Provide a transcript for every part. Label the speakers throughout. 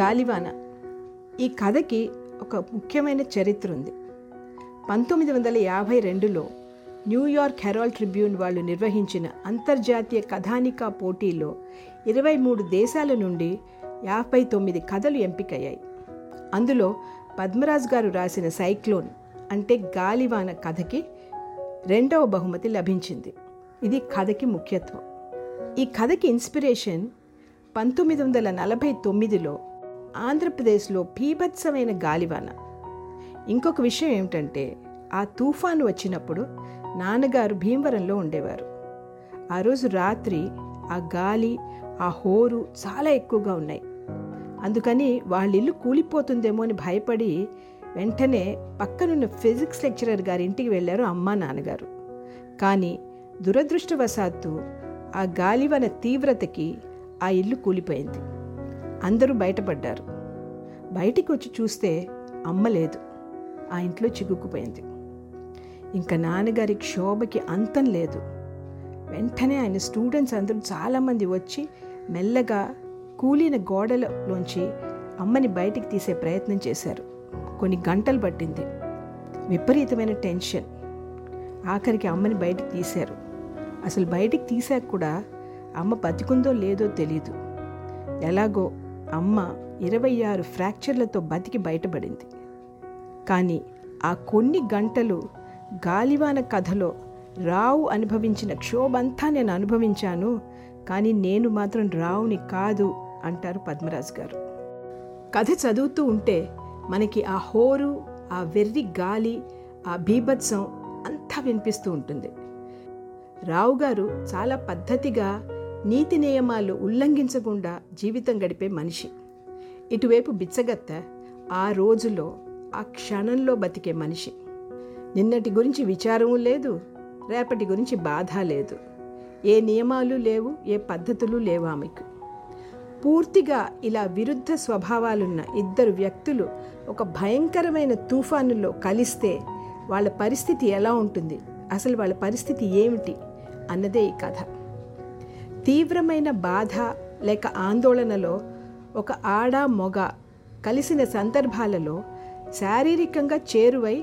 Speaker 1: గాలివాన. ఈ కథకి ఒక ముఖ్యమైన చరిత్ర ఉంది. పంతొమ్మిది వందల యాభై రెండులో న్యూయార్క్ హెరాల్డ్ ట్రిబ్యూన్ వాళ్ళు నిర్వహించిన అంతర్జాతీయ కథానికా పోటీలో ఇరవై మూడు దేశాల నుండి యాభై తొమ్మిది కథలు ఎంపికయ్యాయి. అందులో పద్మరాజ్ గారు రాసిన సైక్లోన్ అంటే గాలివాన కథకి రెండవ బహుమతి లభించింది. ఇది కథకి ముఖ్యత్వం. ఈ కథకి ఇన్స్పిరేషన్ పంతొమ్మిది వందల నలభై తొమ్మిదిలో ఆంధ్రప్రదేశ్లో పీభత్సమైన గాలివాన. ఇంకొక విషయం ఏమిటంటే ఆ తుఫాను వచ్చినప్పుడు నాన్నగారు భీమవరంలో ఉండేవారు. ఆ రోజు రాత్రి ఆ గాలి ఆ హోరు చాలా ఎక్కువగా ఉన్నాయి. అందుకని వాళ్ళ ఇల్లు కూలిపోతుందేమో అని భయపడి వెంటనే పక్కనున్న ఫిజిక్స్ లెక్చరర్ గారి ఇంటికి వెళ్ళారు అమ్మ నాన్నగారు. కానీ దురదృష్టవశాత్తు ఆ గాలివన తీవ్రతకి ఆ ఇల్లు కూలిపోయింది. అందరూ బయటపడ్డారు. బయటికి వచ్చి చూస్తే అమ్మ లేదు. ఆ ఇంట్లో చిగుక్కుపోయింది ఇంకా నాన్నగారి క్షోభకి అంతం లేదు. వెంటనే ఆయన స్టూడెంట్స్ అందరూ చాలామంది వచ్చి మెల్లగా కూలిన గోడలలోంచి అమ్మని బయటికి తీసే ప్రయత్నం చేశారు. కొన్ని గంటలు పట్టింది. విపరీతమైన టెన్షన్. ఆఖరికి అమ్మని బయటికి తీశారు. అసలు బయటికి తీసాక కూడా అమ్మ బతికుందో లేదో తెలీదు. ఎలాగో అమ్మ ఇరవై ఆరు ఫ్రాక్చర్లతో బతికి బయటపడింది. కానీ ఆ కొన్ని గంటలు గాలివాన కథలో రావు అనుభవించిన క్షోభంతా నేను అనుభవించాను కానీ నేను మాత్రం రావుని కాదు అంటారు పద్మరాజు గారు. కథ చదువుతూ ఉంటే మనకి ఆ హోరు ఆ వెర్రి గాలి ఆ బీభత్సం అంతా వినిపిస్తూ ఉంటుంది. రావు గారు చాలా పద్ధతిగా నీతి నియమాలు ఉల్లంఘించకుండా జీవితం గడిపే మనిషి. ఇటువైపు బిచ్చగత్త ఆ రోజులో ఆ క్షణంలో బతికే మనిషి. నిన్నటి గురించి విచారము లేదు రేపటి గురించి బాధ లేదు. ఏ నియమాలు లేవు ఏ పద్ధతులు లేవు ఆమెకు. పూర్తిగా ఇలా విరుద్ధ స్వభావాలున్న ఇద్దరు వ్యక్తులు ఒక భయంకరమైన తుఫానులో కలిస్తే వాళ్ళ పరిస్థితి ఎలా ఉంటుంది? అసలు వాళ్ళ పరిస్థితి ఏమిటి? అన్నదే ఈ కథ. తీవ్రమైన బాధ లేక ఆందోళనలో ఒక ఆడ మొగ కలిసిన సందర్భాలలో శారీరకంగా చేరువై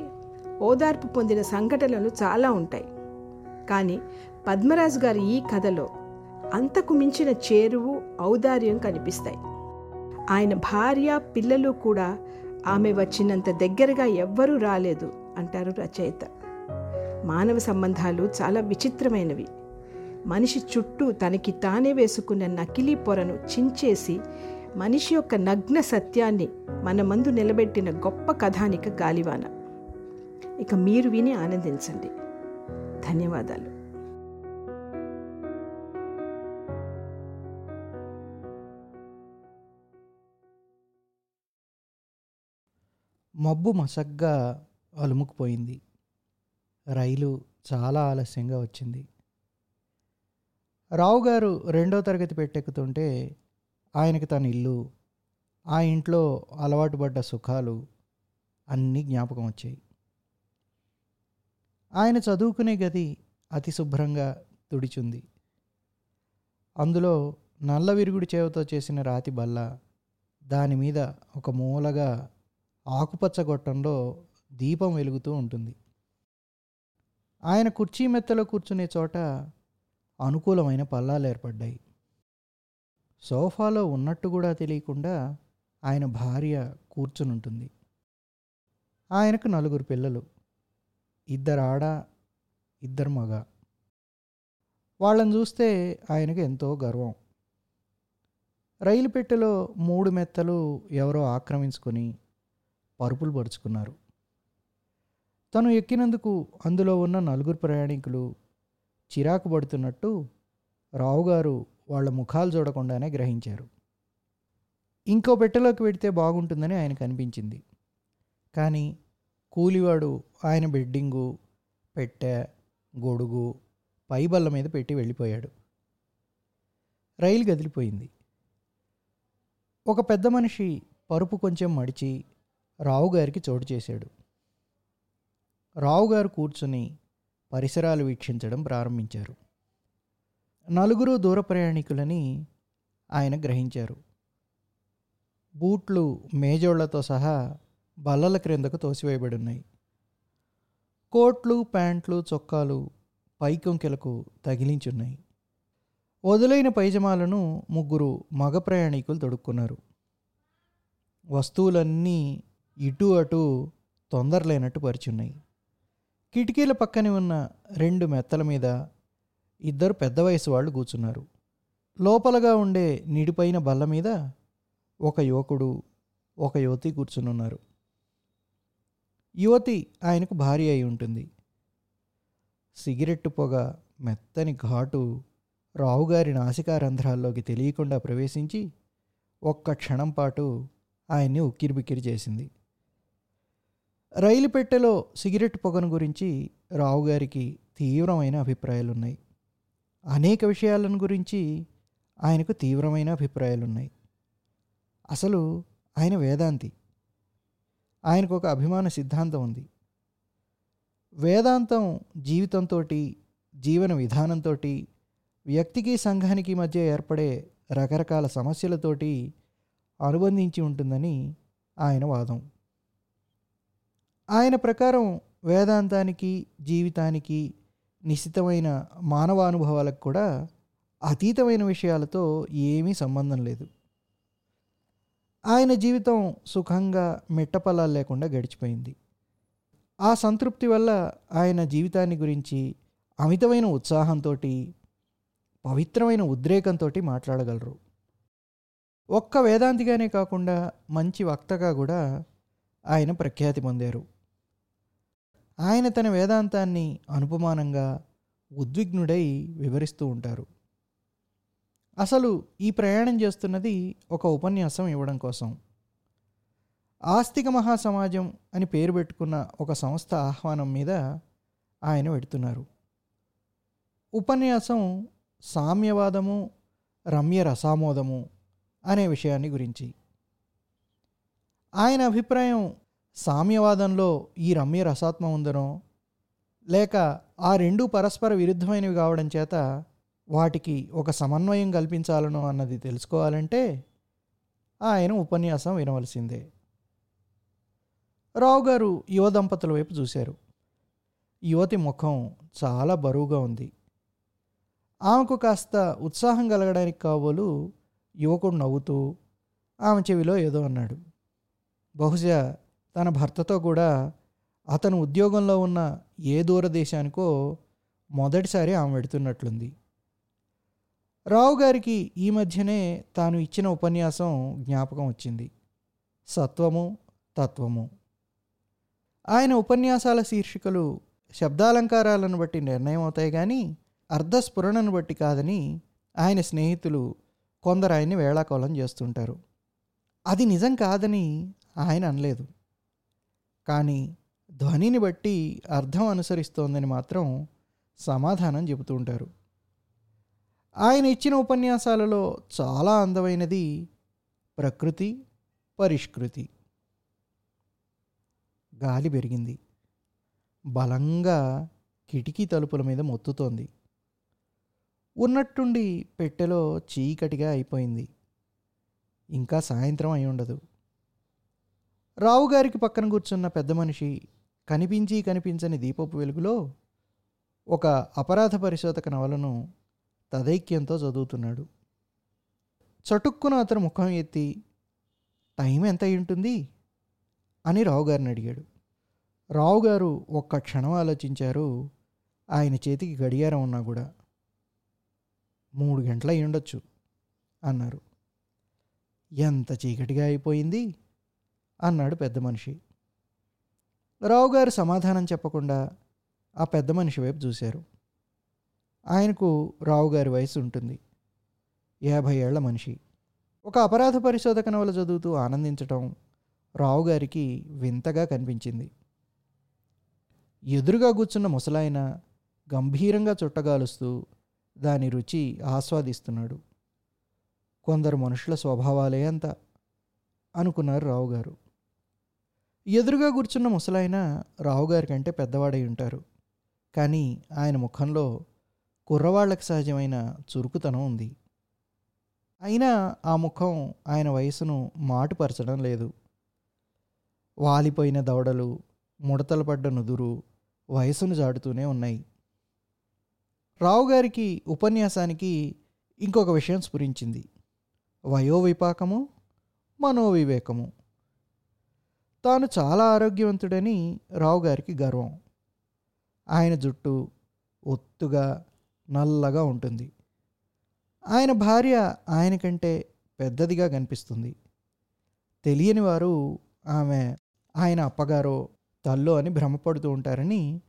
Speaker 1: ఓదార్పు పొందిన సంఘటనలు చాలా ఉంటాయి. కానీ పద్మరాజు గారి ఈ కథలో అంతకు మించిన చేరువు ఔదార్యం కనిపిస్తాయి. ఆయన భార్య పిల్లలు కూడా ఆమె వచ్చినంత దగ్గరగా ఎవ్వరూ రాలేదు అంటారు రచయిత. మానవ సంబంధాలు చాలా విచిత్రమైనవి. మనిషి చుట్టూ తనకి తానే వేసుకున్న నకిలీ పొరను చించేసి మనిషి యొక్క నగ్న సత్యాన్ని మన మందు నిలబెట్టిన గొప్ప కథానిక గాలివాన. ఇక మీరు విని ఆనందించండి. ధన్యవాదాలు.
Speaker 2: మబ్బు మసగ్గా అలుముకుపోయింది. రైలు చాలా ఆలస్యంగా వచ్చింది. రావు గారు రెండో తరగతి పెట్టెక్కుతుంటే ఆయనకి తన ఇల్లు ఆ ఇంట్లో అలవాటు పడ్డ సుఖాలు అన్నీ జ్ఞాపకం వచ్చాయి. ఆయన చదువుకునే గది అతి శుభ్రంగా తుడిచుంది. అందులో నల్ల విరుగుడి చేవతో చేసిన రాతి బల్ల దాని మీద ఒక మూలగా ఆకుపచ్చ గొట్టంలో దీపం వెలుగుతూ ఉంటుంది. ఆయన కుర్చీ మెత్తలో కూర్చునే చోట అనుకూలమైన పల్లాలు ఏర్పడ్డాయి. సోఫాలో ఉన్నట్టు కూడా తెలియకుండా ఆయన భార్య కూర్చునుంటుంది. ఆయనకు నలుగురు పిల్లలు. ఇద్దరు ఆడ ఇద్దరు మగ. వాళ్ళని చూస్తే ఆయనకు ఎంతో గర్వం. రైలు పెట్టెలో మూడు మెత్తలు ఎవరో ఆక్రమించుకొని పరుపులు పరుచుకున్నారు. తను ఎక్కినందుకు అందులో ఉన్న నలుగురు ప్రయాణికులు చిరాకు పడుతున్నట్టు రావుగారు వాళ్ళ ముఖాలు చూడకుండానే గ్రహించారు. ఇంకో పెట్టెలోకి పెడితే బాగుంటుందని ఆయనకు అనిపించింది. కానీ కూలివాడు ఆయన బెడ్డింగు పెట్టె గొడుగు పైబల్ల మీద పెట్టి వెళ్ళిపోయాడు. రైలు గదిలిపోయింది. ఒక పెద్ద మనిషి పరుపు కొంచెం మడిచి రావుగారికి చోటు చేశాడు. రావుగారు కూర్చుని పరిసరాలు వీక్షించడం ప్రారంభించారు. నలుగురు దూర ప్రయాణికులని ఆయన గ్రహించారు. బూట్లు మేజోళ్ళతో సహా బల్లల క్రిందకు తోసివేయబడి ఉన్నాయి కోట్లు ప్యాంట్లు చొక్కాలు పైకొంకెలకు తగిలించున్నాయి. వదులైన పైజమాలను ముగ్గురు మగ ప్రయాణికులు తొడుక్కున్నారు. వస్తువులన్నీ ఇటు అటు తొందరలేనట్టు పరిచున్నాయి. కిటికీల పక్కనే ఉన్న రెండు మెత్తల మీద ఇద్దరు పెద్ద వయసు వాళ్ళు కూర్చున్నారు. లోపలగా ఉండే నిడిపైన బల్ల మీద ఒక యువకుడు ఒక యువతి కూర్చునున్నారు. యువతి ఆయనకు భార్య అయి ఉంటుంది. సిగరెట్టు పొగ మెత్తని ఘాటు రావుగారి నాసికారంధ్రాల్లోకి తెలియకుండా ప్రవేశించి ఒక్క క్షణం పాటు ఆయన్ని ఉక్కిరిబిక్కిరి చేసింది. రైలు పెట్టెలో సిగరెట్ పొగను గురించి రావుగారికి తీవ్రమైన అభిప్రాయాలున్నాయి. అనేక విషయాలను గురించి ఆయనకు తీవ్రమైన అభిప్రాయాలున్నాయి. అసలు ఆయన వేదాంతి. ఆయనకు ఒక అభిమాన సిద్ధాంతం ఉంది. వేదాంతం జీవితంతో జీవన విధానంతో వ్యక్తికి సంఘానికి మధ్య ఏర్పడే రకరకాల సమస్యలతోటి అనుబంధించి ఉంటుందని ఆయన వాదం. ఆయన ప్రకారం వేదాంతానికి జీవితానికి నిశ్చితమైన మానవానుభవాలకు కూడా అతీతమైన విషయాలతో ఏమీ సంబంధం లేదు. ఆయన జీవితం సుఖంగా మిట్టపల్లాలు లేకుండా గడిచిపోయింది. ఆ సంతృప్తి వల్ల ఆయన జీవితాన్ని గురించి అమితమైన ఉత్సాహంతో పవిత్రమైన ఉద్రేకంతో మాట్లాడగలరు. ఒక్క వేదాంతిగానే కాకుండా మంచి వక్తగా కూడా ఆయన ప్రఖ్యాతి పొందారు. ఆయన తన వేదాంతాన్ని అనుపమానంగా ఉద్విగ్నుడై వివరిస్తూ ఉంటారు. అసలు ఈ ప్రయాణం చేస్తున్నది ఒక ఉపన్యాసం ఇవ్వడం కోసం. ఆస్తిక మహాసమాజం అని పేరు పెట్టుకున్న ఒక సంస్థ ఆహ్వానం మీద ఆయన పెడుతున్నారు ఉపన్యాసం సామ్యవాదము రమ్య రసామోదము అనే విషయాన్ని గురించి. ఆయన అభిప్రాయం సామ్యవాదంలో ఈ రమ్య రసాత్మ ఉందనో లేక ఆ రెండు పరస్పర విరుద్ధమైనవి కావడం చేత వాటికి ఒక సమన్వయం కల్పించాలనో అన్నది తెలుసుకోవాలంటే ఆయన ఉపన్యాసం వినవలసిందే. రావు గారు యువ దంపతుల వైపు చూశారు. యువతి ముఖం చాలా బరువుగా ఉంది. ఆమెకు కాస్త ఉత్సాహం కలగడానికి కాబోలు యువకుడు నవ్వుతూ ఆమె చెవిలో ఏదో అన్నాడు. బహుశా తన భర్తతో కూడా అతను ఉద్యోగంలో ఉన్న ఏ దూరదేశానికో మొదటిసారి ఆమె వెడుతున్నట్లుంది. రావు గారికి ఈ మధ్యనే తాను ఇచ్చిన ఉపన్యాసం జ్ఞాపకం వచ్చింది. సత్వము తత్వము. ఆయన ఉపన్యాసాల శీర్షికలు శబ్దాలంకారాలను బట్టి నిర్ణయం అవుతాయి కానీ అర్ధస్ఫురణను బట్టి కాదని ఆయన స్నేహితులు కొందరు ఆయన్ని వేళాకోళం చేస్తుంటారు. అది నిజం కాదని ఆయన అనలేదు. కానీ ధ్వనిని బట్టి అర్థం అనుసరిస్తోందని మాత్రం సమాధానం చెబుతూ ఉంటారు. ఆయన ఇచ్చిన ఉపన్యాసాలలో చాలా అందమైనది ప్రకృతి పరిష్కృతి. గాలి పెరిగింది. బలంగా కిటికీ తలుపుల మీద మొత్తుతోంది. ఉన్నట్టుండి పెట్టెలో చీకటిగా అయిపోయింది. ఇంకా సాయంత్రం అయి ఉండదు. రావుగారికి పక్కన కూర్చున్న పెద్ద మనిషి కనిపించి కనిపించని దీపపు వెలుగులో ఒక అపరాధ పరిశోధక నవలను తదైక్యంతో చదువుతున్నాడు. చటుక్కున అతను ముఖం ఎత్తి టైం ఎంత ఉంటుంది? అని రావు గారిని అడిగాడు. రావుగారు ఒక్క క్షణం ఆలోచించారు. ఆయన చేతికి గడియారం ఉన్నా కూడా మూడు గంటలు అయి ఉండొచ్చు అన్నారు. ఎంత చీకటిగా అయిపోయింది? అన్నాడు పెద్ద మనిషి. రావు గారు సమాధానం చెప్పకుండా ఆ పెద్ద మనిషి వైపు చూశారు. ఆయనకు రావు గారి వయసు ఉంటుంది. యాభై ఏళ్ళ మనిషి. ఒక అపరాధ పరిశోధక నవల చదువుతూ ఆనందించటం రావు గారికి వింతగా కనిపించింది. ఎదురుగా కూర్చున్న ముసలాయన గంభీరంగా చుట్టగాలుస్తూ దాని రుచి ఆస్వాదిస్తున్నాడు. కొందరు మనుషుల స్వభావాలే అంత అనుకున్నారు రావు గారు ఎదురుగా కూర్చున్న ముసలాయన రావుగారి కంటే పెద్దవాడై ఉంటారు. కానీ ఆయన ముఖంలో కుర్రవాళ్ళకు సహజమైన చురుకుతనం ఉంది. అయినా ఆ ముఖం ఆయన వయసును మాటుపరచడం లేదు. వాలిపోయిన దవడలు ముడతలు పడ్డ నుదురు వయసును జాడుతూనే ఉన్నాయి. రావుగారికి ఉపన్యాసానికి ఇంకొక విషయం స్ఫురించింది. వయోవిపాకము మనోవివేకము. తాను చాలా ఆరోగ్యవంతుడని రావు గారికి గర్వం. ఆయన జుట్టు ఒత్తుగా నల్లగా ఉంటుంది. ఆయన భార్య ఆయన కంటే పెద్దదిగా కనిపిస్తుంది. తెలియని వారు ఆమె ఆయన అప్పగారో తల్లో అని భ్రమపడుతూ ఉంటారని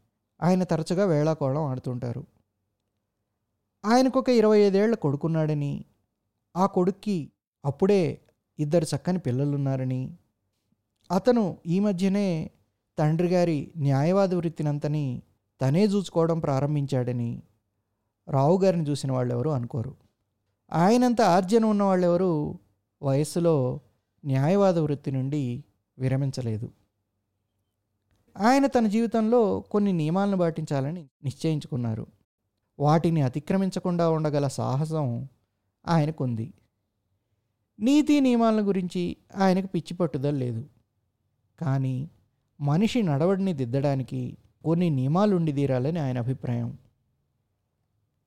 Speaker 2: ఆయన తరచుగా వేళాకోళం ఆడుతుంటారు ఆయనకొక ఇరవై ఐదేళ్ళ కొడుకున్నాడని ఆ కొడుక్కి అప్పుడే ఇద్దరు చక్కని పిల్లలున్నారని అతను ఈ మధ్యనే తండ్రి గారి న్యాయవాద వృత్తినంతని తనే చూసుకోవడం ప్రారంభించాడని రావు గారిని చూసిన వాళ్ళెవరు అనుకోరు. ఆయనంత ఆర్జన ఉన్న వాళ్ళెవరు వయస్సులో న్యాయవాద వృత్తి నుండి విరమించలేదు. ఆయన తన జీవితంలో కొన్ని నియమాలను పాటించాలని నిశ్చయించుకున్నారు. వాటిని అతిక్రమించకుండా ఉండగల సాహసం ఆయనకుంది. నీతి నియమాల గురించి ఆయనకు పిచ్చి పట్టుదల లేదు. కానీ మనిషి నడవడిని దిద్దడానికి కొన్ని నియమాలు ఉండి తీరాలని ఆయన అభిప్రాయం.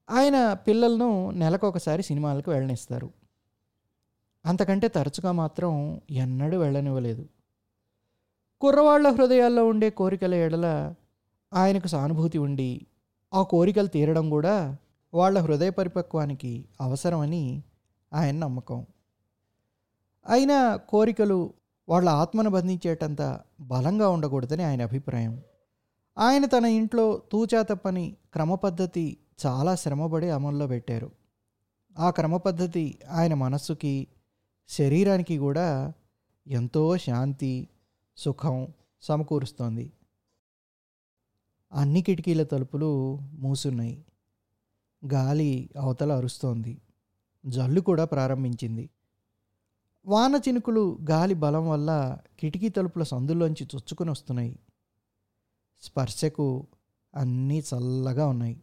Speaker 2: ఆయన పిల్లలను నెలకొకసారి సినిమాలకు వెళ్ళనిస్తారు. అంతకంటే తరచుగా మాత్రం ఎన్నడూ వెళ్ళనివ్వలేదు. కుర్రవాళ్ళ హృదయాల్లో ఉండే కోరికల ఎడల ఆయనకు సానుభూతి ఉండి ఆ కోరికలు తీరడం కూడా వాళ్ళ హృదయ పరిపక్వానికి అవసరమని ఆయన నమ్మకం. అయినా కోరికలు వాళ్ళ ఆత్మను బంధించేటంత బలంగా ఉండకూడదని ఆయన అభిప్రాయం. ఆయన తన ఇంట్లో తూచా తప్పని క్రమపద్ధతి చాలా శ్రమపడి అమల్లో పెట్టారు. ఆ క్రమపద్ధతి ఆయన మనస్సుకి శరీరానికి కూడా ఎంతో శాంతి సుఖం సమకూరుస్తోంది. అన్ని కిటికీల తలుపులు మూసున్నాయి. గాలి అవతల అరుస్తోంది. జల్లు కూడా ప్రారంభించింది. వాన చినుకులు గాలి బలం వల్ల కిటికీ తలుపుల సందుల్లోంచి చొచ్చుకొని వస్తున్నాయి. స్పర్శకు అన్నీ చల్లగా ఉన్నాయి.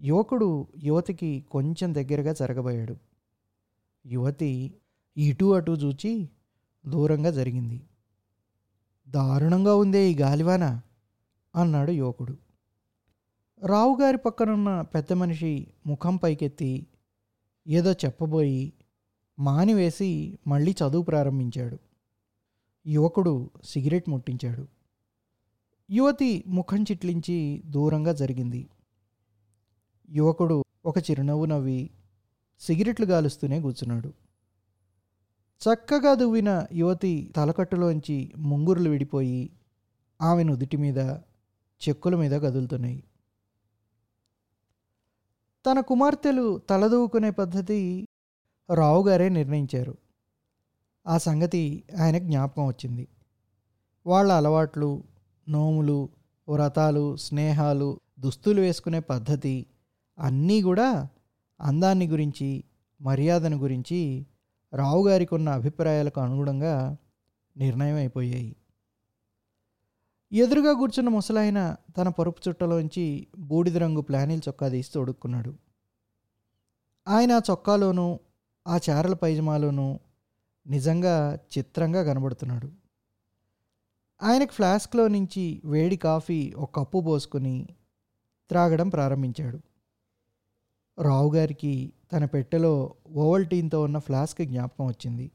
Speaker 2: యువకుడు యువతికి కొంచెం దగ్గరగా జరగబోయాడు. యువతి ఇటు అటు చూచి దూరంగా జరిగింది. దారుణంగా ఉందే ఈ గాలివాన అన్నాడు యువకుడు. రావుగారి పక్కనున్న పెద్ద మనిషి ముఖం పైకెత్తి ఏదో చెప్పబోయి మానివేసి మళ్ళీ చదువు ప్రారంభించాడు. యువకుడు సిగరెట్ ముట్టించాడు. యువతి ముఖం చిట్లించి దూరంగా జరిగింది. యువకుడు ఒక చిరునవ్వు నవ్వి సిగరెట్లు గాలుస్తూనే కూర్చున్నాడు. చక్కగా దువ్విన యువతి తలకట్టులోంచి ముంగురులు విడిపోయి ఆమె నుదుటి మీద చెక్కుల మీద కదులుతున్నాయి. తన కుమార్తెలు తలదూకునే పద్ధతి రావుగారే నిర్ణయించారు. ఆ సంగతి ఆయనకు జ్ఞాపకం వచ్చింది. వాళ్ళ అలవాట్లు నోములు వ్రతాలు స్నేహాలు దుస్తులు వేసుకునే పద్ధతి అన్నీ కూడా అందాన్ని గురించి మర్యాదను గురించి రావుగారికి ఉన్న అభిప్రాయాలకు అనుగుణంగా నిర్ణయం అయిపోయాయి ఎదురుగా కూర్చున్న ముసలాయన తన పరుపు చుట్టలోంచి బూడిద రంగు ప్లానిల్ చొక్కా తీసి తొడుక్కున్నాడు ఆయన ఆ చొక్కాలోనూ ఆ చారల పైజమాలోనూ నిజంగా చిత్రంగా కనబడుతున్నాడు. ఆయనకు ఫ్లాస్క్లో నుంచి వేడి కాఫీ ఒక కప్పు పోసుకొని త్రాగడం ప్రారంభించాడు. రావుగారికి తన పెట్టెలో ఓవల్టీన్తో ఉన్న ఫ్లాస్క్ జ్ఞాపకం వచ్చింది.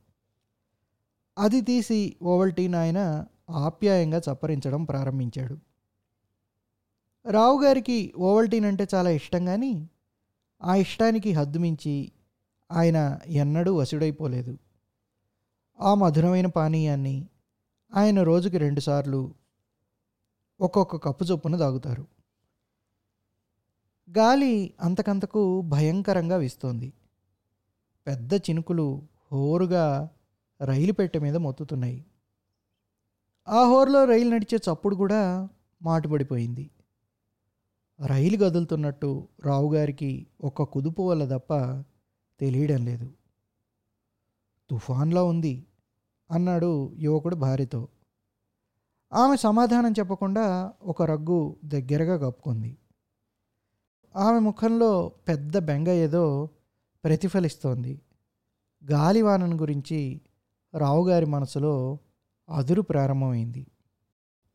Speaker 2: అది తీసి ఓవల్టీన్ ఆయన ఆప్యాయంగా చప్పరించడం ప్రారంభించాడు. రావుగారికి ఓవల్టీన్ అంటే చాలా ఇష్టం కానీ ఆ ఇష్టానికి హద్దుమించి ఆయన ఎన్నడూ వశుడైపోలేదు. ఆ మధురమైన పానీయాన్ని ఆయన రోజుకి రెండుసార్లు ఒక్కొక్క కప్పు చొప్పున తాగుతారు. గాలి అంతకంతకు భయంకరంగా వీస్తోంది. పెద్ద చినుకులు హోరుగా రైలు పెట్టె మీద మొత్తుతున్నాయి. ఆ హోరులో రైలు నడిచే చప్పుడు కూడా మాటుపడిపోయింది రైలు కదులుతున్నట్టు రావుగారికి ఒక కుదుపు వల్ల తప్ప తెలియడం లేదు. తుఫాన్లా ఉంది అన్నాడు యువకుడు భార్యతో. ఆమె సమాధానం చెప్పకుండా ఒక రగ్గు దగ్గరగా కప్పుకుంది. ఆమె ముఖంలో పెద్ద బెంగ ఏదో ప్రతిఫలిస్తోంది. గాలివానను గురించి రావుగారి మనసులో అదురు ప్రారంభమైంది.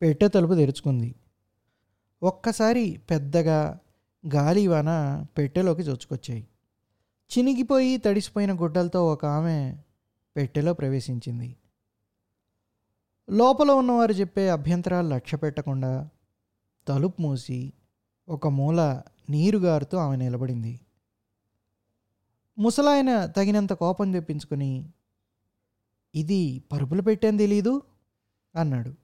Speaker 2: పెట్టె తలుపు తెరుచుకుంది. ఒక్కసారి పెద్దగా గాలివాన పెట్టెలోకి చొచ్చుకొచ్చాయి చినిగిపోయి తడిసిపోయిన గుడ్డలతో ఒక ఆమె పెట్టెలో ప్రవేశించింది. లోపల ఉన్నవారు చెప్పే అభ్యంతరాలు లక్ష్య పెట్టకుండా తలుపు మూసి ఒక మూల నీరుగారుతూ ఆమె నిలబడింది. ముసలాయన తగినంత కోపం తెప్పించుకుని ఇది పరుపులు పెట్టాను తెలీదు? అన్నాడు.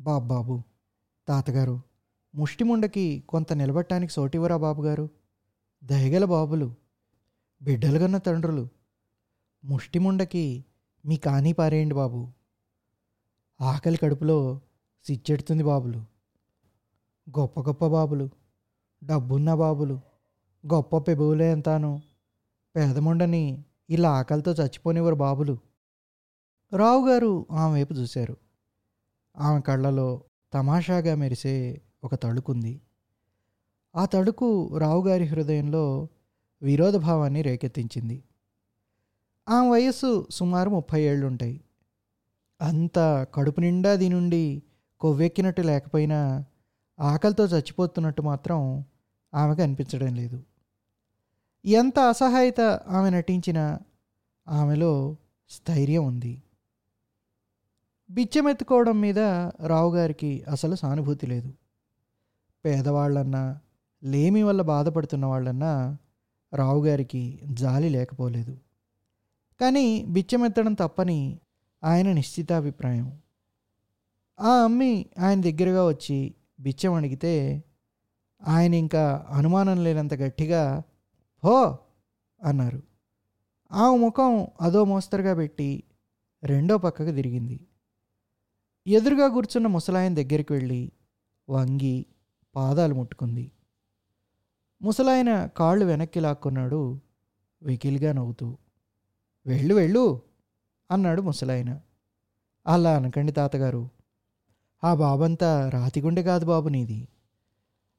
Speaker 2: బాబాబు తాతగారు ముష్టిముండకి కొంత నిలబట్టడానికి సోటివరా బాబుగారు? దయగల బాబులు బిడ్డలుగన్న తండ్రులు. ముష్టిముండకి మీ కానీ పారేయండి బాబు. ఆకలి కడుపులో సిచ్చెడుతుంది బాబులు. గొప్ప గొప్ప బాబులు. డబ్బున్న బాబులు. గొప్ప పెబువులే అంతాను పేదముండని ఇలా ఆకలితో చచ్చిపోనివారు బాబులు. రావు గారు ఆమె వైపు చూశారు. ఆమె కళ్ళలో తమాషాగా మెరిసే ఒక తడుకుంది ఆ తడుకు రావుగారి హృదయంలో విరోధభావాన్ని రేకెత్తించింది. ఆ వయస్సు సుమారు ముప్పై ఏళ్ళుంటాయి. అంత కడుపు నిండా దీనుండి కొవ్వెక్కినట్టు లేకపోయినా ఆకలితో చచ్చిపోతున్నట్టు మాత్రం ఆమెకు అనిపించడం లేదు. ఎంత అసహాయత ఆమె నటించినా ఆమెలో స్థైర్యం ఉంది. బిచ్చమెత్తుకోవడం మీద రావుగారికి అసలు సానుభూతి లేదు. పేదవాళ్ళన్నా లేమి వల్ల బాధపడుతున్న వాళ్ళన్నా రావుగారికి జాలి లేకపోలేదు. కానీ బిచ్చమెత్తడం తప్పని ఆయన నిశ్చితాభిప్రాయం. ఆ అమ్మి ఆయన దగ్గరగా వచ్చి బిచ్చం అడిగితే ఆయన ఇంకా అనుమానం లేనంత గట్టిగా హో! అన్నారు. ఆ ముఖం అదో మోస్తరుగా పెట్టి రెండో పక్కకు తిరిగింది. ఎదురుగా కూర్చున్న ముసలాయన దగ్గరికి వెళ్ళి వంగి పాదాలు ముట్టుకుంది. ముసలాయన కాళ్ళు వెనక్కి లాక్కున్నాడు. వెకిలిగా నవ్వుతూ వెళ్ళు వెళ్ళు అన్నాడు ముసలాయన. అలా అనకండి తాతగారు. ఆ బాబంతా రాతిగుండె కాదు బాబు నీది.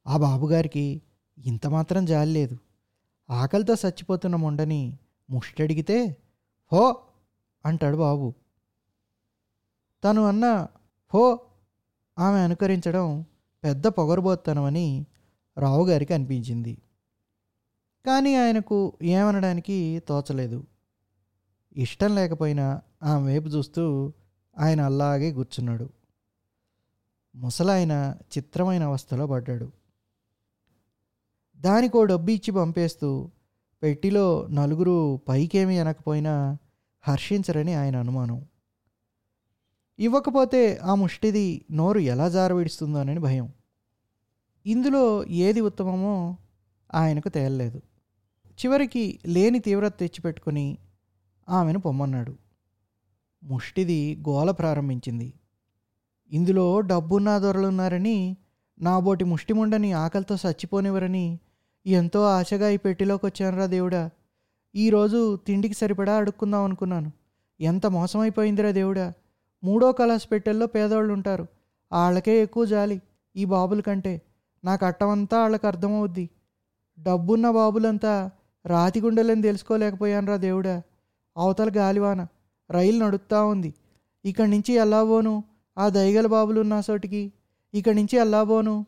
Speaker 2: ఆ బాబుగారికి ఇంత మాత్రం జాలి లేదు. ఆకలితో చచ్చిపోతున్న మొండని ముష్టడిగితే హో అంటాడు బాబు. తను అన్న హో ఆమె అనుకరించడం పెద్ద పొగరబోత్తనమని రావుగారికి అనిపించింది. కానీ ఆయనకు ఏమనడానికి తోచలేదు. ఇష్టం లేకపోయినా ఆమె వైపు చూస్తూ ఆయన అలాగే కూర్చున్నాడు. ముసలాయన చిత్రమైన అవస్థలో పడ్డాడు. దానికో డబ్బు ఇచ్చి పంపేస్తూ పెట్టిలో నలుగురు పైకేమీ అనకపోయినా హర్షించరని ఆయన అనుమానం. ఇవ్వకపోతే ఆ ముష్టిది నోరు ఎలా జారవిడుస్తుందోనని భయం. ఇందులో ఏది ఉత్తమమో ఆయనకు తేలలేదు. చివరికి లేని తీవ్రత తెచ్చిపెట్టుకుని ఆమెను పొమ్మన్నాడు. ముష్టిది గోల ప్రారంభించింది. ఇందులో డబ్బున్న దొరలున్నారని నాబోటి ముష్టిముండని ఆకలితో చచ్చిపోనివరని ఎంతో ఆశగా ఈ పెట్టిలోకి వచ్చానురా దేవుడా. ఈరోజు తిండికి సరిపడా అడుక్కుందాం అనుకున్నాను. ఎంత మోసమైపోయిందిరా దేవుడా. మూడో కలాస్ పెట్టెల్లో పేదవాళ్ళు ఉంటారు వాళ్ళకే ఎక్కువ జాలి ఈ బాబుల కంటే. నాకు అట్టమంతా వాళ్ళకి అర్థమవుద్ది. డబ్బున్న బాబులంతా రాతి గుండెలని తెలుసుకోలేకపోయానురా దేవుడా. అవతల గాలివాన రైలు నడుస్తూ ఉంది. ఇక్కడి నుంచి ఎలా పోను? ఆ దయగల బాబులు ఉన్న చోటికి ఇక్కడి నుంచి ఎలా పోను?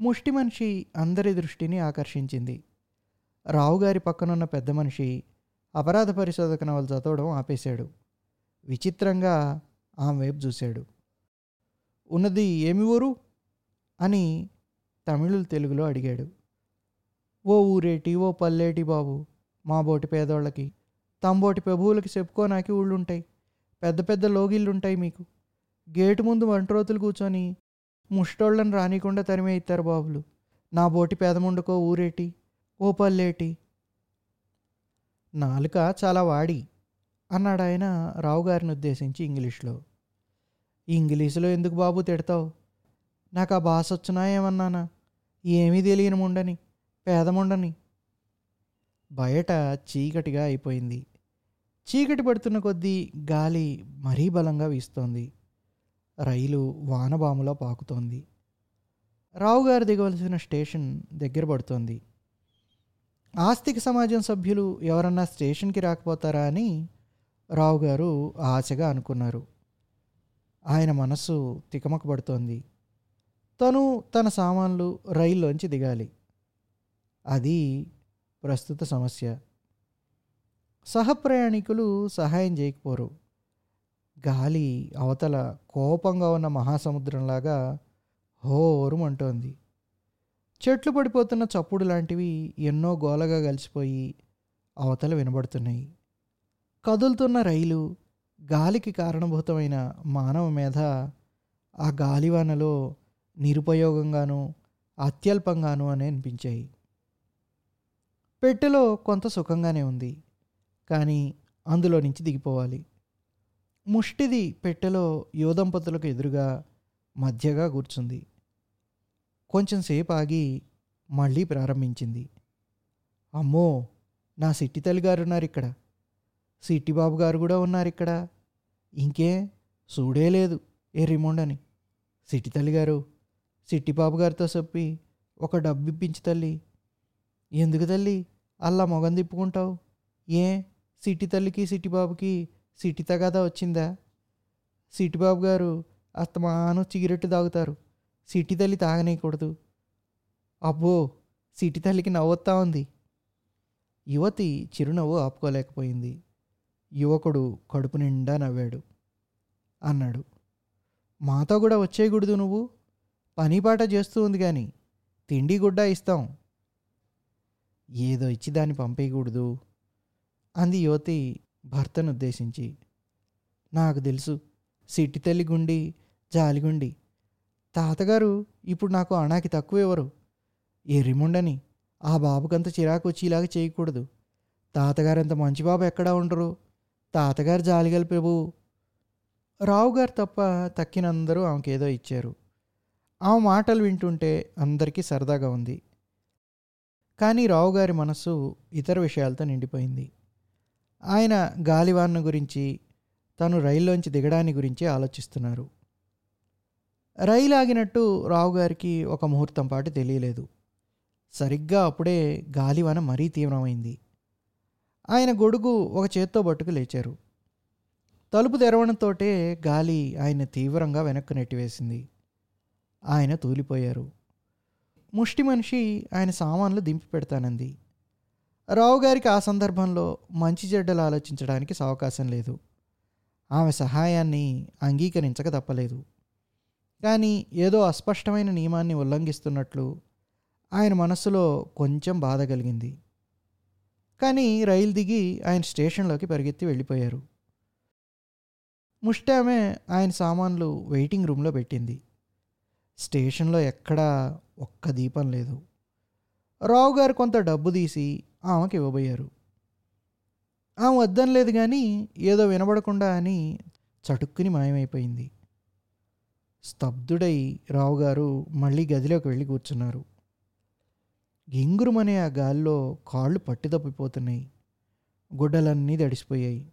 Speaker 2: ముష్టి మనిషి అందరి దృష్టిని ఆకర్షించింది. రావుగారి పక్కనున్న పెద్ద మనిషి అపరాధ పరిశోధక నవలు చదవడం ఆపేశాడు. విచిత్రంగా ఆమె వైపు చూశాడు. ఉన్నది ఏమి ఊరు? అని తమిళులు తెలుగులో అడిగాడు. ఓ ఊరేటి ఓ పల్లేటి బాబు మా బోటి పేదోళ్ళకి తంబోటి ప్రభువులకి చెప్పుకోనాకి ఊళ్ళుంటాయి. పెద్ద పెద్ద లోగిళ్ళుంటాయి మీకు. గేటు ముందు వంటరోతులు కూర్చొని ముష్టోళ్ళని రానికుండా తరిమే ఇస్తారు బాబులు. నా బోటి పేదముండుకో ఊరేటి ఓ పల్లేటి. నాలుక చాలా వాడి అన్నాడు ఆయన రావుగారిని ఉద్దేశించి ఇంగ్లీష్లో. ఇంగ్లీషులో ఎందుకు బాబు తిడతావు? నాకు ఆ భాష వచ్చినా ఏమన్నానా? ఏమీ తెలియని ముండని పేదముండని. బయట చీకటిగా అయిపోయింది. చీకటి పడుతున్న కొద్దీ గాలి మరీ బలంగా వీస్తోంది. రైలు వానబాములో పాకుతోంది. రావుగారు దిగవలసిన స్టేషన్ దగ్గర పడుతోంది. ఆస్తిక సమాజం సభ్యులు ఎవరన్నా స్టేషన్కి రాకపోతారా అని రావుగారు ఆశగా అనుకున్నారు. ఆయన మనసు తికమకబడుతోంది తను తన సామాన్లు రైల్లోంచి దిగాలి. అది ప్రస్తుత సమస్య. సహప్రయాణికులు సహాయం చేయకపోరు. గాలి అవతల కోపంగా ఉన్న మహాసముద్రంలాగా హోరుమంటోంది. చెట్లు పడిపోతున్న చప్పుడు లాంటివి ఎన్నో గోలగా కలిసిపోయి అవతల వినబడుతున్నాయి. కదులుతున్న రైలు గాలికి కారణభూతమైన మానవ మీద ఆ గాలివానలో నిరుపయోగంగాను అత్యల్పంగాను అని అనిపించాయి. పెట్టెలో కొంత సుఖంగానే ఉంది కానీ అందులో నుంచి దిగిపోవాలి. ముష్టిది పెట్టెలో యువదంపతులకు ఎదురుగా మధ్యగా కూర్చుంది. కొంచెంసేపు ఆగి మళ్ళీ ప్రారంభించింది. అమ్మో! నా సిట్టి తల్లి గారు ఉన్నారు ఇక్కడ సిట్టి బాబు గారు కూడా ఉన్నారు ఇక్కడ ఇంకే చూడే లేదు ఏ రిమోండ్ అని సిట్టి తల్లి సిట్టిబాబు సిట్టి బాబు గారితో చెప్పి ఒక డబ్బు ఇప్పించి తల్లి. ఎందుకు తల్లి? అలా మొగం తిప్పుకుంటావు? ఏ? సిటి తల్లికి సిట్టి బాబుకి తగాదా వచ్చిందా? సిట్టిబాబు గారు అస్తమానం సిగరెట్ తాగుతారు. సిటీ తల్లి తాగనేయకూడదు. అబ్బో! సిటి తల్లికి నవ్వొత్తా ఉంది. యువతి చిరునవ్వు ఆపుకోలేకపోయింది. యువకుడు కడుపు నిండా నవ్వాడు. అన్నాడు మాతో కూడా వచ్చేయకూడదు నువ్వు. పనిపాట చేస్తూ ఉంది కానీ తిండి గుడ్డ ఇస్తాం. ఏదో ఇచ్చి దాన్ని పంపేయకూడదు అంది యువతి భర్తను ఉద్దేశించి. నాకు తెలుసు సిట్టి తల్లి గుండి జాలిగుండి తాతగారు ఇప్పుడు నాకు అణాకి తక్కువ ఎవరు? ఎర్రిముండని ఆ బాబుకంత చిరాకు వచ్చేలాగా చేయకూడదు. తాతగారంత మంచి బాబు ఎక్కడా ఉండరు. తాతగారు జాలిగల ప్రభు రావు గారు తప్ప తక్కినందరూ ఆమెకేదో ఇచ్చారు. ఆమె మాటలు వింటుంటే అందరికీ సరదాగా ఉంది. కానీ రావు గారి మనస్సు ఇతర విషయాలతో నిండిపోయింది. ఆయన గాలివాన్న గురించి తను రైల్లోంచి దిగడాన్ని గురించి ఆలోచిస్తున్నారు. రైలు ఆగినట్టు రావు గారికి ఒక ముహూర్తం పాటు తెలియలేదు. సరిగ్గా అప్పుడే గాలివాన మరీ తీవ్రమైంది. ఆయన గొడుగు ఒక చేత్తో పట్టుకు లేచారు. తలుపు తెరవడంతోటే గాలి ఆయన తీవ్రంగా వెనక్కు నెట్టివేసింది. ఆయన తూలిపోయారు. ముష్టి మనిషి ఆయన సామాన్లు దింపి పెడతానంది. రావు గారికి ఆ సందర్భంలో మంచి చెడ్డలు ఆలోచించడానికి అవకాశం లేదు. ఆమె సహాయాన్ని అంగీకరించక తప్పలేదు. కానీ ఏదో అస్పష్టమైన నియమాన్ని ఉల్లంఘిస్తున్నట్లు ఆయన మనస్సులో కొంచెం బాధ కలిగింది. కానీ రైలు దిగి ఆయన స్టేషన్లోకి పరిగెత్తి వెళ్ళిపోయారు. ముష్టామె ఆయన సామాన్లు వెయిటింగ్ రూమ్లో పెట్టింది. స్టేషన్లో ఎక్కడా ఒక్క దీపం లేదు. రావు గారు కొంత డబ్బు తీసి ఆమెకి ఇవ్వబోయారు. ఆమె వద్దని లేదు కానీ ఏదో వినబడకుండా అని చటుక్కుని మాయమైపోయింది. స్తబ్దుడై రావు గారు మళ్ళీ గదిలోకి వెళ్ళి కూర్చున్నారు. గింగురుమనే ఆ గాల్లో కాళ్ళు పట్టిదప్పిపోతున్నాయి గుడ్డలన్నీ దడిసిపోయాయి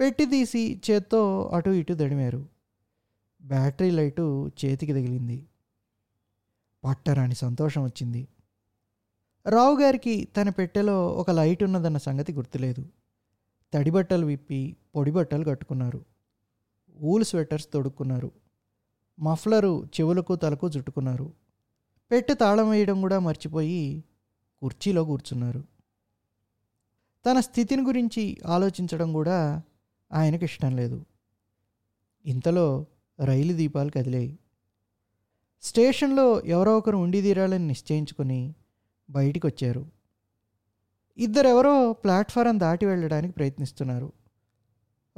Speaker 2: పెట్టి తీసి చేత్తో అటు ఇటు దడిమారు బ్యాటరీ లైటు చేతికి తగిలింది. పట్టరాని సంతోషం వచ్చింది. రావు గారికి తన పెట్టెలో ఒక లైట్ ఉన్నదన్న సంగతి గుర్తులేదు. తడి బట్టలు విప్పి పొడి బట్టలు కట్టుకున్నారు. Wool sweaters తొడుక్కున్నారు. మఫ్లరు చెవులకు తలకు చుట్టుకున్నారు. పెట్టె తాళం వేయడం కూడా మర్చిపోయి కుర్చీలో కూర్చున్నారు. తన స్థితిని గురించి ఆలోచించడం కూడా ఆయనకు ఇష్టం లేదు. ఇంతలో రైలు దీపాలు కదిలాయి. స్టేషన్లో ఎవరో ఒకరు ఉండి తీరాలని నిశ్చయించుకొని బయటికి వచ్చారు ఇద్దరెవరో ప్లాట్ఫారం దాటి వెళ్ళడానికి ప్రయత్నిస్తున్నారు.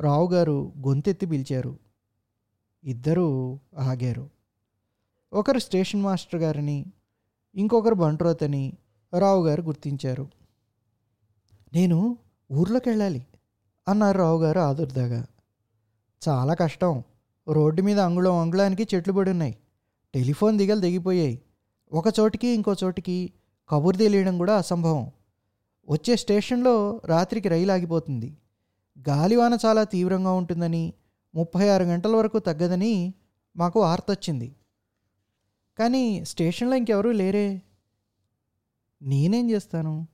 Speaker 2: రావు గారు గొంతెత్తి పిలిచారు. ఇద్దరూ ఆగారు. ఒకరు స్టేషన్ మాస్టర్ గారిని ఇంకొకరు బంట్రోతని రావు గారు గుర్తించారు. నేను ఊర్లోకి వెళ్ళాలి అన్నారు రావు గారు ఆదుర్దాగా. చాలా కష్టం. రోడ్డు మీద అంగుళం అంగుళానికి చెట్లు పడి ఉన్నాయి. టెలిఫోన్ దిగలు దిగిపోయాయి ఒక చోటికి ఇంకో చోటికి కబురు తెలియడం కూడా అసంభవం. వచ్చే స్టేషన్లో రాత్రికి రైలు ఆగిపోతుంది. గాలివాన చాలా తీవ్రంగా ఉంటుందని ముప్పై ఆరు గంటల వరకు తగ్గదని మాకు వార్త వచ్చింది కానీ స్టేషన్లో ఇంకెవరూ లేరే. నేనేం చేస్తాను?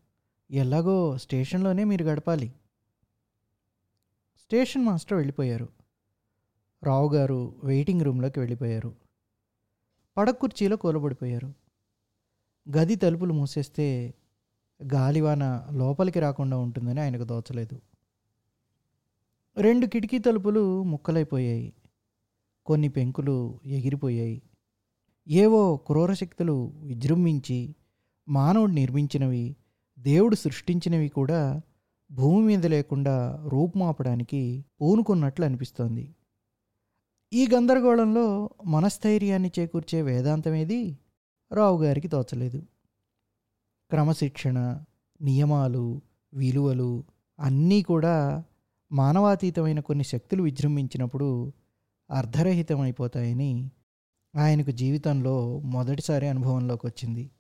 Speaker 2: ఎలాగో స్టేషన్లోనే మీరు గడపాలి. స్టేషన్ మాస్టర్ వెళ్ళిపోయారు. రావు గారు వెయిటింగ్ రూమ్లోకి వెళ్ళిపోయారు. పడక కుర్చీలో కూలబడిపోయారు. గది తలుపులు మూసేస్తే గాలివాన లోపలికి రాకుండా ఉంటుందని ఆయనకు దోచలేదు రెండు కిటికీ తలుపులు ముక్కలైపోయాయి. కొన్ని పెంకులు ఎగిరిపోయాయి. ఏవో క్రూరశక్తులు విజృంభించి మానవుడు నిర్మించినవి దేవుడు సృష్టించినవి కూడా భూమి మీద లేకుండా రూపుమాపడానికి పూనుకున్నట్లు అనిపిస్తోంది. ఈ గందరగోళంలో మనస్థైర్యాన్ని చేకూర్చే వేదాంతమేది? రావు గారికి తోచలేదు. క్రమశిక్షణ నియమాలు విలువలు అన్నీ కూడా మానవాతీతమైన కొన్ని శక్తులు విజృంభించినప్పుడు అర్ధరహితమైపోతాయని ఆయనకు జీవితంలో మొదటిసారి అనుభవంలోకి వచ్చింది.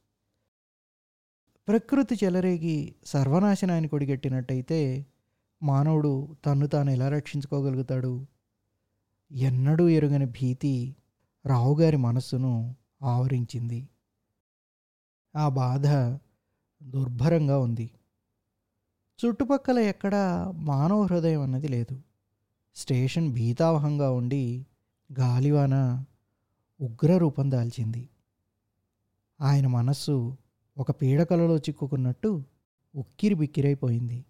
Speaker 2: ప్రకృతి చెలరేగి సర్వనాశనాన్ని కొడిగట్టినట్టయితే మానవుడు తన్ను తాను ఎలా రక్షించుకోగలుగుతాడు? ఎన్నడూ ఎరుగని భీతి రావుగారి మనస్సును ఆవరించింది. ఆ బాధ దుర్భరంగా ఉంది. చుట్టుపక్కల ఎక్కడా మానవ హృదయం అన్నది లేదు. స్టేషన్ భీతావహంగా ఉండి గాలివాన ఉగ్ర రూపం దాల్చింది. ఆయన మనస్సు ఒక పీడకలలో చిక్కుకున్నట్టు ఉక్కిరి బిక్కిరైపోయింది